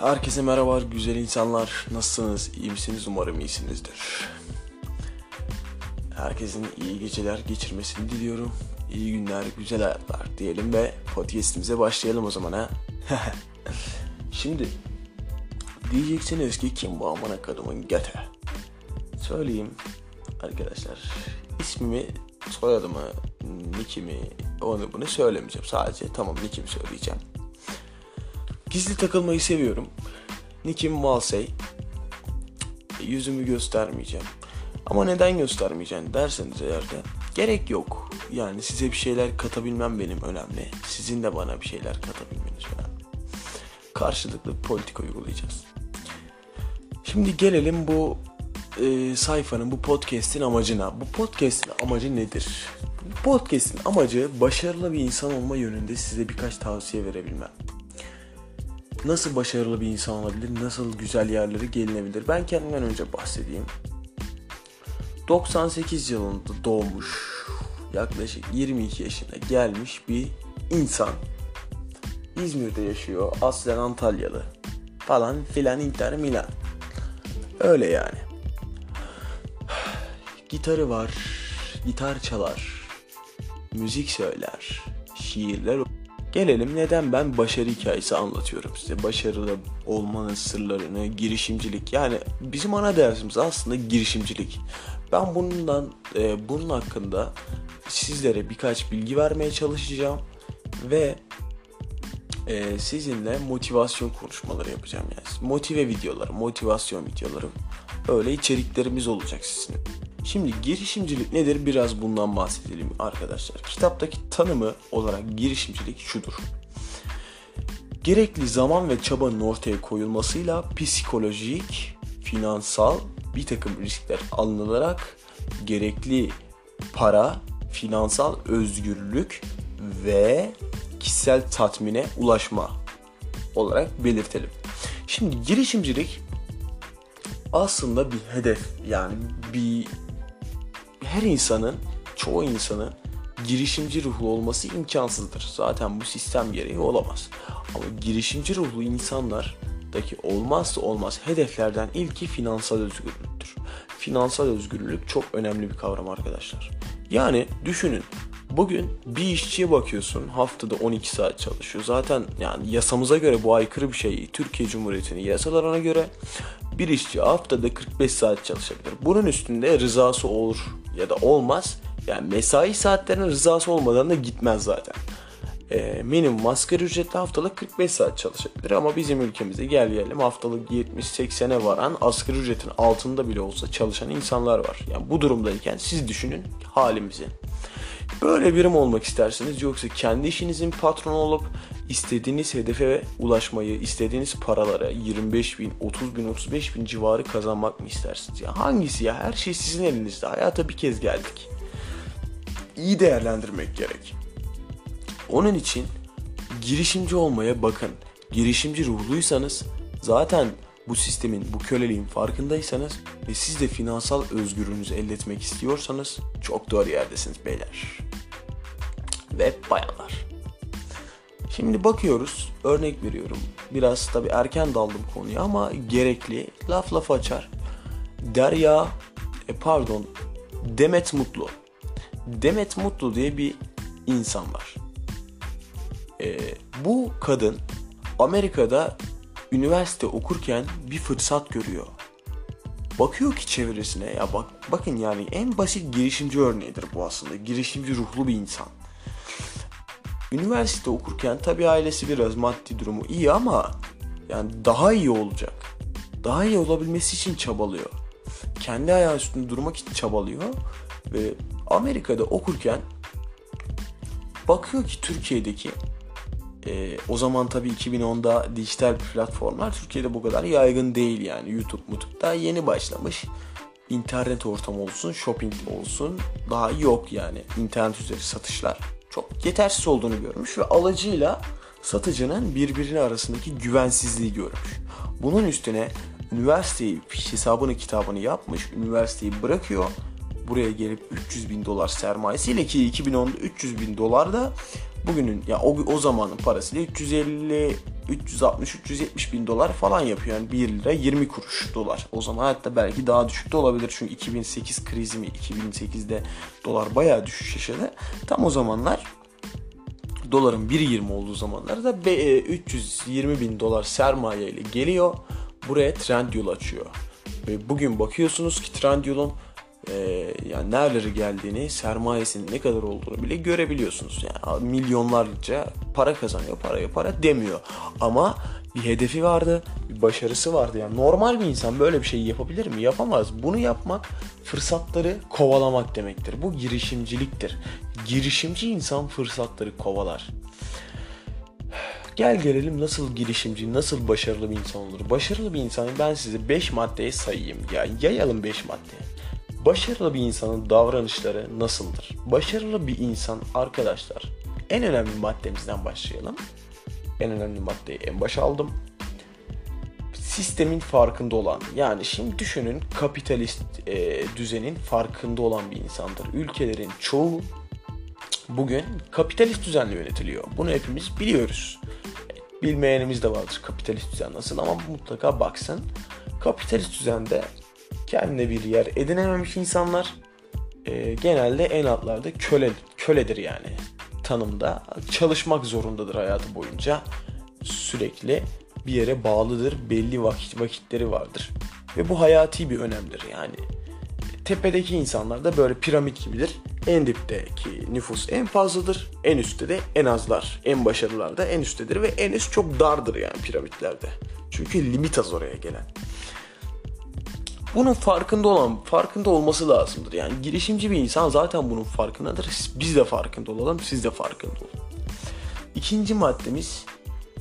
Herkese merhaba güzel insanlar. Nasılsınız? İyi misiniz? Umarım iyisinizdir. Herkesin iyi geceler geçirmesini diliyorum. İyi günler, güzel hayatlar diyelim ve podcastimize başlayalım o zaman ha. Şimdi diyeceksiniz ki kim bu amına kadımın göte? Söyleyeyim arkadaşlar. İsmimi, soyadımı, nickimi, onu bunu söylemeyeceğim. Sadece tamam nickimi söyleyeceğim. Gizli takılmayı seviyorum. Nickim Valsey. Yüzümü göstermeyeceğim. Ama neden göstermeyeceğim derseniz eğer de gerek yok. Yani size bir şeyler katabilmem benim önemli. Sizin de bana bir şeyler katabilmeniz önemli. Karşılıklı politika uygulayacağız. Şimdi gelelim bu e, sayfanın, bu podcast'in amacına. Bu podcast'in amacı nedir? Bu podcast'in amacı başarılı bir insan olma yönünde size birkaç tavsiye verebilmem nasıl başarılı bir insan olabilir, nasıl güzel yerlere gelinebilir? Ben kendimden önce bahsedeyim. 98 yılında doğmuş, yaklaşık 22 yaşına gelmiş bir insan. İzmir'de yaşıyor, aslen Antalyalı falan filan Inter Milan. Öyle yani. Gitarı var, gitar çalar, müzik söyler, şiirler Gelelim neden ben başarı hikayesi anlatıyorum size. Başarılı olmanın sırlarını, girişimcilik. Yani bizim ana dersimiz aslında girişimcilik. Ben bundan e, bunun hakkında sizlere birkaç bilgi vermeye çalışacağım ve e, sizinle motivasyon konuşmaları yapacağım yani. Motive videoları, motivasyon videoları. Öyle içeriklerimiz olacak sizin. Şimdi girişimcilik nedir biraz bundan bahsedelim arkadaşlar. Kitaptaki tanımı olarak girişimcilik şudur. Gerekli zaman ve çabanın ortaya koyulmasıyla psikolojik, finansal bir takım riskler alınılarak gerekli para, finansal özgürlük ve kişisel tatmine ulaşma olarak belirtelim. Şimdi girişimcilik aslında bir hedef yani bir her insanın, çoğu insanın girişimci ruhlu olması imkansızdır. Zaten bu sistem gereği olamaz. Ama girişimci ruhlu insanlardaki olmazsa olmaz hedeflerden ilki finansal özgürlüktür. Finansal özgürlük çok önemli bir kavram arkadaşlar. Yani düşünün Bugün bir işçiye bakıyorsun haftada 12 saat çalışıyor. Zaten yani yasamıza göre bu aykırı bir şey. Türkiye Cumhuriyeti'nin yasalarına göre bir işçi haftada 45 saat çalışabilir. Bunun üstünde rızası olur ya da olmaz. Yani mesai saatlerinin rızası olmadan da gitmez zaten. E, minimum asgari ücretli haftalık 45 saat çalışabilir ama bizim ülkemizde gel gelelim haftalık 70-80'e varan asgari ücretin altında bile olsa çalışan insanlar var. Yani bu durumdayken siz düşünün halimizi. Böyle birim olmak isterseniz yoksa kendi işinizin patronu olup istediğiniz hedefe ulaşmayı, istediğiniz paralara 25 bin, 30 bin, 35 bin civarı kazanmak mı istersiniz? Ya hangisi ya? Her şey sizin elinizde. Hayata bir kez geldik. İyi değerlendirmek gerek. Onun için girişimci olmaya bakın. Girişimci ruhluysanız zaten bu sistemin, bu köleliğin farkındaysanız ve siz de finansal özgürlüğünüzü elde etmek istiyorsanız çok doğru yerdesiniz beyler. Ve bayanlar. Şimdi bakıyoruz, örnek veriyorum. Biraz tabi erken daldım konuya ama gerekli. Laf laf açar. Derya, e, pardon, Demet Mutlu. Demet Mutlu diye bir insan var. E, bu kadın Amerika'da üniversite okurken bir fırsat görüyor. Bakıyor ki çevresine ya bak bakın yani en basit girişimci örneğidir bu aslında. Girişimci ruhlu bir insan. Üniversite okurken tabii ailesi biraz maddi durumu iyi ama yani daha iyi olacak. Daha iyi olabilmesi için çabalıyor. Kendi ayağı üstünde durmak için çabalıyor ve Amerika'da okurken bakıyor ki Türkiye'deki e, o zaman tabii 2010'da dijital platformlar Türkiye'de bu kadar yaygın değil yani. YouTube, YouTube daha yeni başlamış. İnternet ortamı olsun, shopping olsun daha yok yani. internet üzeri satışlar çok yetersiz olduğunu görmüş ve alıcıyla satıcının birbirine arasındaki güvensizliği görmüş. Bunun üstüne üniversiteyi hesabını kitabını yapmış, üniversiteyi bırakıyor. Buraya gelip 300 bin dolar sermayesiyle ki 2010'da 300 bin dolar da bugünün ya o, o zamanın parasıyla 350 360-370 bin dolar falan yapıyor. Yani 1 lira 20 kuruş dolar. O zaman hatta belki daha düşük de olabilir. Çünkü 2008 krizi mi 2008'de dolar bayağı düşüş yaşadı. Tam o zamanlar doların 1.20 olduğu zamanlarda 320 e, bin dolar sermaye ile geliyor. Buraya Trendyol açıyor. Ve bugün bakıyorsunuz ki Trendyol'un e, yani nerelere geldiğini, sermayesinin ne kadar olduğunu bile görebiliyorsunuz. Yani milyonlarca para kazanıyor, paraya para demiyor. Ama bir hedefi vardı, bir başarısı vardı. Yani normal bir insan böyle bir şey yapabilir mi? Yapamaz. Bunu yapmak fırsatları kovalamak demektir. Bu girişimciliktir. Girişimci insan fırsatları kovalar. Gel gelelim nasıl girişimci, nasıl başarılı bir insan olur. Başarılı bir insanı ben size 5 maddeye sayayım. Ya yayalım 5 maddeye. Başarılı bir insanın davranışları nasıldır? Başarılı bir insan arkadaşlar en önemli maddemizden başlayalım. En önemli maddeyi en başa aldım. Sistemin farkında olan yani şimdi düşünün kapitalist e, düzenin farkında olan bir insandır. Ülkelerin çoğu bugün kapitalist düzenle yönetiliyor. Bunu hepimiz biliyoruz. Bilmeyenimiz de vardır kapitalist düzen nasıl ama mutlaka baksın. Kapitalist düzende kendine bir yer edinememiş insanlar. E, genelde en altlarda köle köledir yani. Tanımda çalışmak zorundadır hayatı boyunca. Sürekli bir yere bağlıdır belli vakit vakitleri vardır. Ve bu hayati bir önemdir yani. Tepedeki insanlar da böyle piramit gibidir. En dipteki nüfus en fazladır en üstte de en azlar. En başarılılar da en üsttedir ve en üst çok dardır yani piramitlerde. Çünkü limit az oraya gelen bunun farkında olan, farkında olması lazımdır. Yani girişimci bir insan zaten bunun farkındadır. Biz de farkında olalım, siz de farkında olun. İkinci maddemiz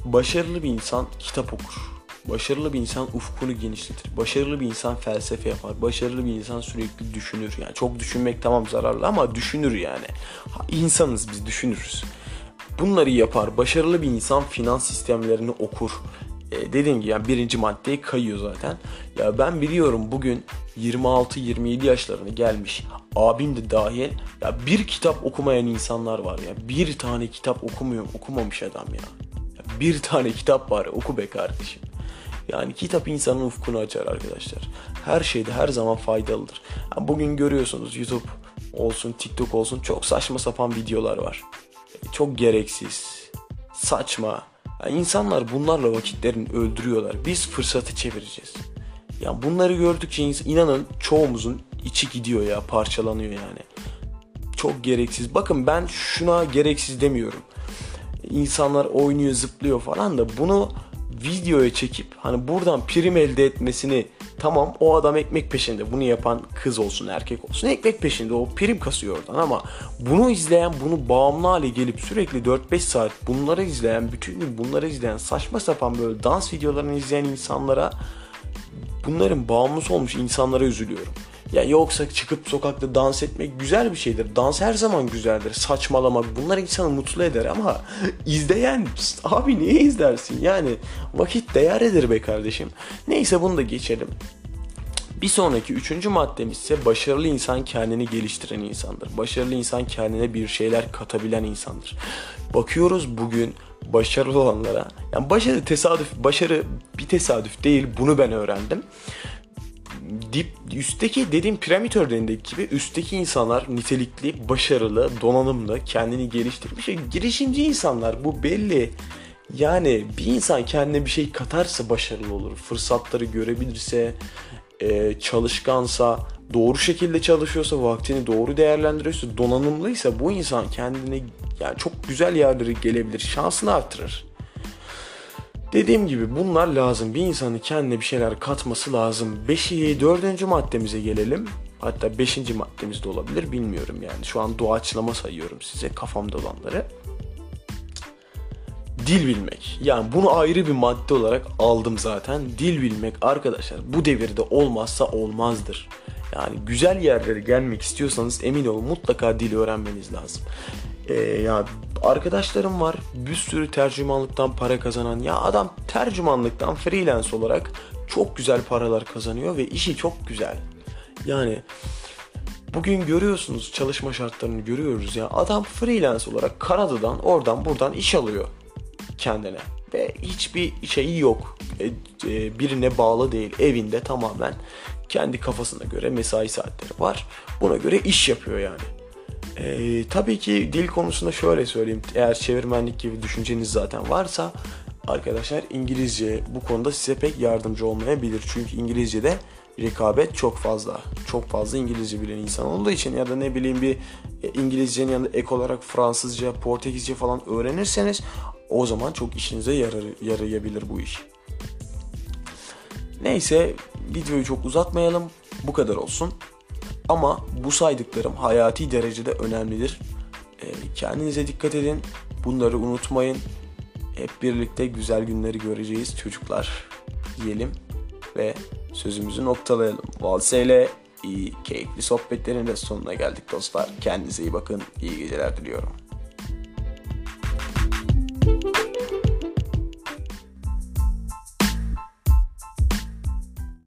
başarılı bir insan kitap okur. Başarılı bir insan ufkunu genişletir. Başarılı bir insan felsefe yapar. Başarılı bir insan sürekli düşünür. Yani çok düşünmek tamam zararlı ama düşünür yani. İnsanız biz düşünürüz. Bunları yapar. Başarılı bir insan finans sistemlerini okur e, dediğim gibi yani birinci maddeye kayıyor zaten. Ya ben biliyorum bugün 26-27 yaşlarını gelmiş abim de dahil ya bir kitap okumayan insanlar var ya. Bir tane kitap okumuyor, okumamış adam ya. ya bir tane kitap var oku be kardeşim. Yani kitap insanın ufkunu açar arkadaşlar. Her şeyde her zaman faydalıdır. Yani bugün görüyorsunuz YouTube olsun, TikTok olsun çok saçma sapan videolar var. Çok gereksiz, saçma, yani insanlar bunlarla vakitlerini öldürüyorlar. Biz fırsatı çevireceğiz. Yani bunları gördükçe inanın çoğumuzun içi gidiyor ya parçalanıyor yani. Çok gereksiz. Bakın ben şuna gereksiz demiyorum. İnsanlar oynuyor zıplıyor falan da bunu videoya çekip hani buradan prim elde etmesini tamam o adam ekmek peşinde bunu yapan kız olsun erkek olsun ekmek peşinde o prim kasıyor oradan ama bunu izleyen bunu bağımlı hale gelip sürekli 4-5 saat bunları izleyen bütün gün bunları izleyen saçma sapan böyle dans videolarını izleyen insanlara bunların bağımlısı olmuş insanlara üzülüyorum. Ya yoksa çıkıp sokakta dans etmek güzel bir şeydir. Dans her zaman güzeldir. Saçmalamak bunlar insanı mutlu eder ama izleyen abi niye izlersin? Yani vakit değerlidir be kardeşim. Neyse bunu da geçelim. Bir sonraki üçüncü maddemiz ise başarılı insan kendini geliştiren insandır. Başarılı insan kendine bir şeyler katabilen insandır. Bakıyoruz bugün başarılı olanlara. Yani başarı tesadüf, başarı bir tesadüf değil. Bunu ben öğrendim dip üstteki dediğim piramit örneğindeki gibi üstteki insanlar nitelikli, başarılı, donanımlı, kendini geliştirmiş ve girişimci insanlar bu belli. Yani bir insan kendine bir şey katarsa başarılı olur. Fırsatları görebilirse, e, çalışkansa, doğru şekilde çalışıyorsa, vaktini doğru değerlendiriyorsa, donanımlıysa bu insan kendine yani çok güzel yerlere gelebilir. Şansını artırır. Dediğim gibi bunlar lazım. Bir insanın kendine bir şeyler katması lazım. Beşi, dördüncü maddemize gelelim. Hatta beşinci maddemiz de olabilir bilmiyorum yani. Şu an doğaçlama sayıyorum size kafamda olanları. Dil bilmek. Yani bunu ayrı bir madde olarak aldım zaten. Dil bilmek arkadaşlar bu devirde olmazsa olmazdır. Yani güzel yerlere gelmek istiyorsanız emin olun mutlaka dil öğrenmeniz lazım. Ee, ya arkadaşlarım var bir sürü tercümanlıktan para kazanan ya adam tercümanlıktan freelance olarak çok güzel paralar kazanıyor ve işi çok güzel. Yani bugün görüyorsunuz çalışma şartlarını görüyoruz ya adam freelance olarak Kanada'dan oradan buradan iş alıyor kendine. ve hiçbir şeyi yok. E, e, birine bağlı değil. Evinde tamamen kendi kafasına göre mesai saatleri var. Buna göre iş yapıyor yani. Ee, tabii ki dil konusunda şöyle söyleyeyim. Eğer çevirmenlik gibi düşünceniz zaten varsa arkadaşlar İngilizce bu konuda size pek yardımcı olmayabilir. Çünkü İngilizce'de rekabet çok fazla. Çok fazla İngilizce bilen insan olduğu için ya da ne bileyim bir e, İngilizcenin yanında ek olarak Fransızca, Portekizce falan öğrenirseniz o zaman çok işinize yarar, yarayabilir bu iş. Neyse videoyu çok uzatmayalım. Bu kadar olsun. Ama bu saydıklarım hayati derecede önemlidir. E, kendinize dikkat edin. Bunları unutmayın. Hep birlikte güzel günleri göreceğiz çocuklar diyelim ve sözümüzü noktalayalım. Valse ile iyi, keyifli sohbetlerin de sonuna geldik dostlar. Kendinize iyi bakın. İyi geceler diliyorum.